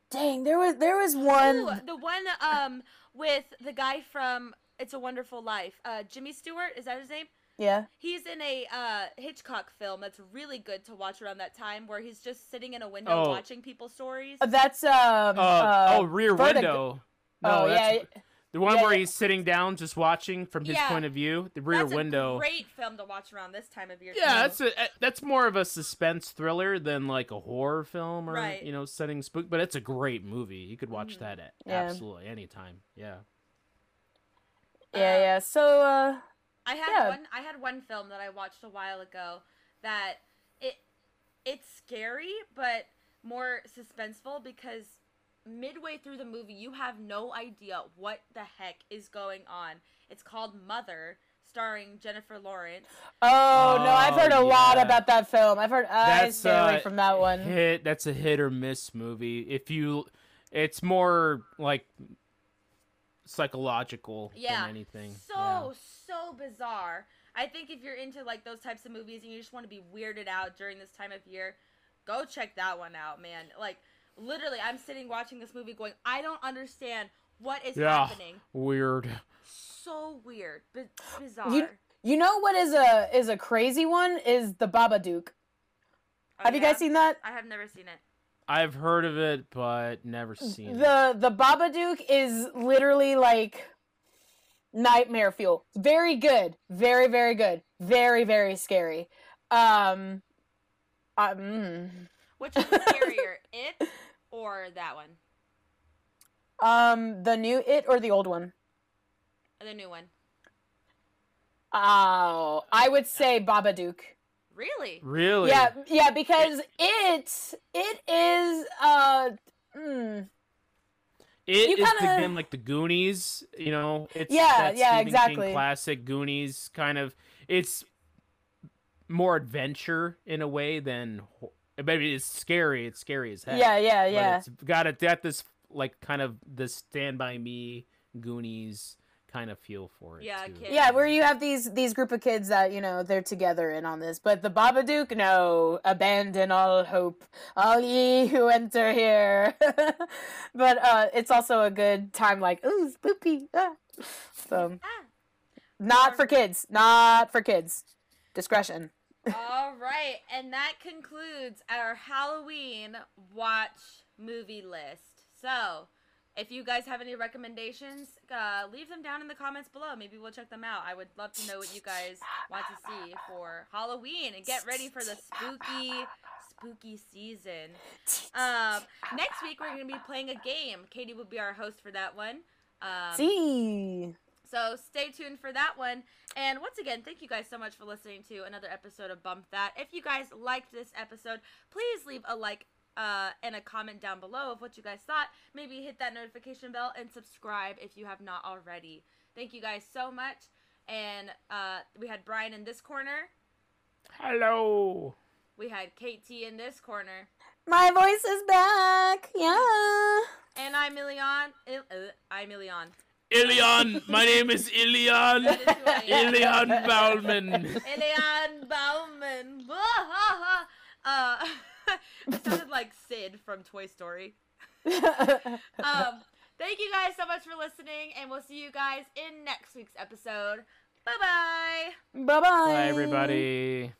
dang, there was there was one. Ooh, the one um with the guy from It's a Wonderful Life. Uh, Jimmy Stewart is that his name? Yeah, He's in a uh, Hitchcock film that's really good to watch around that time, where he's just sitting in a window Oh. watching people's stories. that's um. Uh, uh, oh, Rear Vertigo. Window. No, oh that's yeah, the one yeah, where yeah. he's sitting down, just watching from his Yeah. point of view. The Rear that's Window. A great film to watch around this time of year. Yeah, too. that's a, eh, that's more of a suspense thriller than like a horror film or Right. you know setting spook. But it's a great movie. You could watch Mhm. that at Yeah. absolutely anytime. Yeah. Yeah, yeah. So uh, I had Yeah. one. I had one film that I watched a while ago that it it's scary but more suspenseful because midway through the movie you have no idea what the heck is going on. It's called Mother, starring Jennifer Lawrence. Oh, no, I've heard a Oh, lot about that film. I've heard I That's stay away uh, from that one. Hit. That's a hit or miss movie. If you, it's more like psychological Yeah, than anything. So Yeah. so bizarre. I think if you're into like those types of movies and you just want to be weirded out during this time of year, go check that one out, man. Like literally, I'm sitting watching this movie going, I don't understand what is Yeah. happening. Weird. So weird, bi- bizarre. You, you know what is a is a crazy one is the Babadook. Oh, Have you guys seen that? I have never seen it. I've heard of it, but never seen it. The the Babadook is literally like nightmare fuel. Very good. Very very good. Very very scary. Um mm. Which is scarier, [LAUGHS] it or that one, um the new it or the old one? the new one? Oh, I would say Babadook. Really? Really? Yeah, yeah, because it it is uh mm, It You is kinda- again like the Goonies, you know. It's Yeah, that yeah, Stephen exactly. King classic Goonies kind of. It's more adventure in a way than maybe it's scary. It's scary as hell. yeah, yeah, but yeah. It's got it got this like kind of the Stand by Me Goonies kind of feel for it. Yeah, too. Yeah, where you have these these group of kids that you know they're together in on this, but the Babadook, no, abandon all hope, all ye who enter here. [LAUGHS] but uh, it's also a good time, like ooh, spoopy. Ah. So Ah. not for kids, not for kids. Discretion. [LAUGHS] All right, and that concludes our Halloween watch movie list. So, if you guys have any recommendations, uh, leave them down in the comments below. Maybe we'll check them out. I would love to know what you guys want to see for Halloween and get ready for the spooky, spooky season. Um, next week we're going to be playing a game. Katie will be our host for that one. Um, See. so stay tuned for that one. And once again, thank you guys so much for listening to another episode of Bump That. If you guys liked this episode, please leave a like uh, and a comment down below of what you guys thought. Maybe hit that notification bell and subscribe if you have not already. Thank you guys so much. And uh, we had Brian in this corner. Hello. We had Kate T in this corner. My voice is back. Yeah. And I'm Ilion. Il- uh, I'm Ilion. Ilion. My name is Ilion. That is who I am. Ilion Bauman. Elian Bauman. [LAUGHS] uh, [LAUGHS] it sounded like Sid from Toy Story. [LAUGHS] Um, thank you guys so much for listening, and we'll see you guys in next week's episode. Bye bye. bye bye. Bye everybody.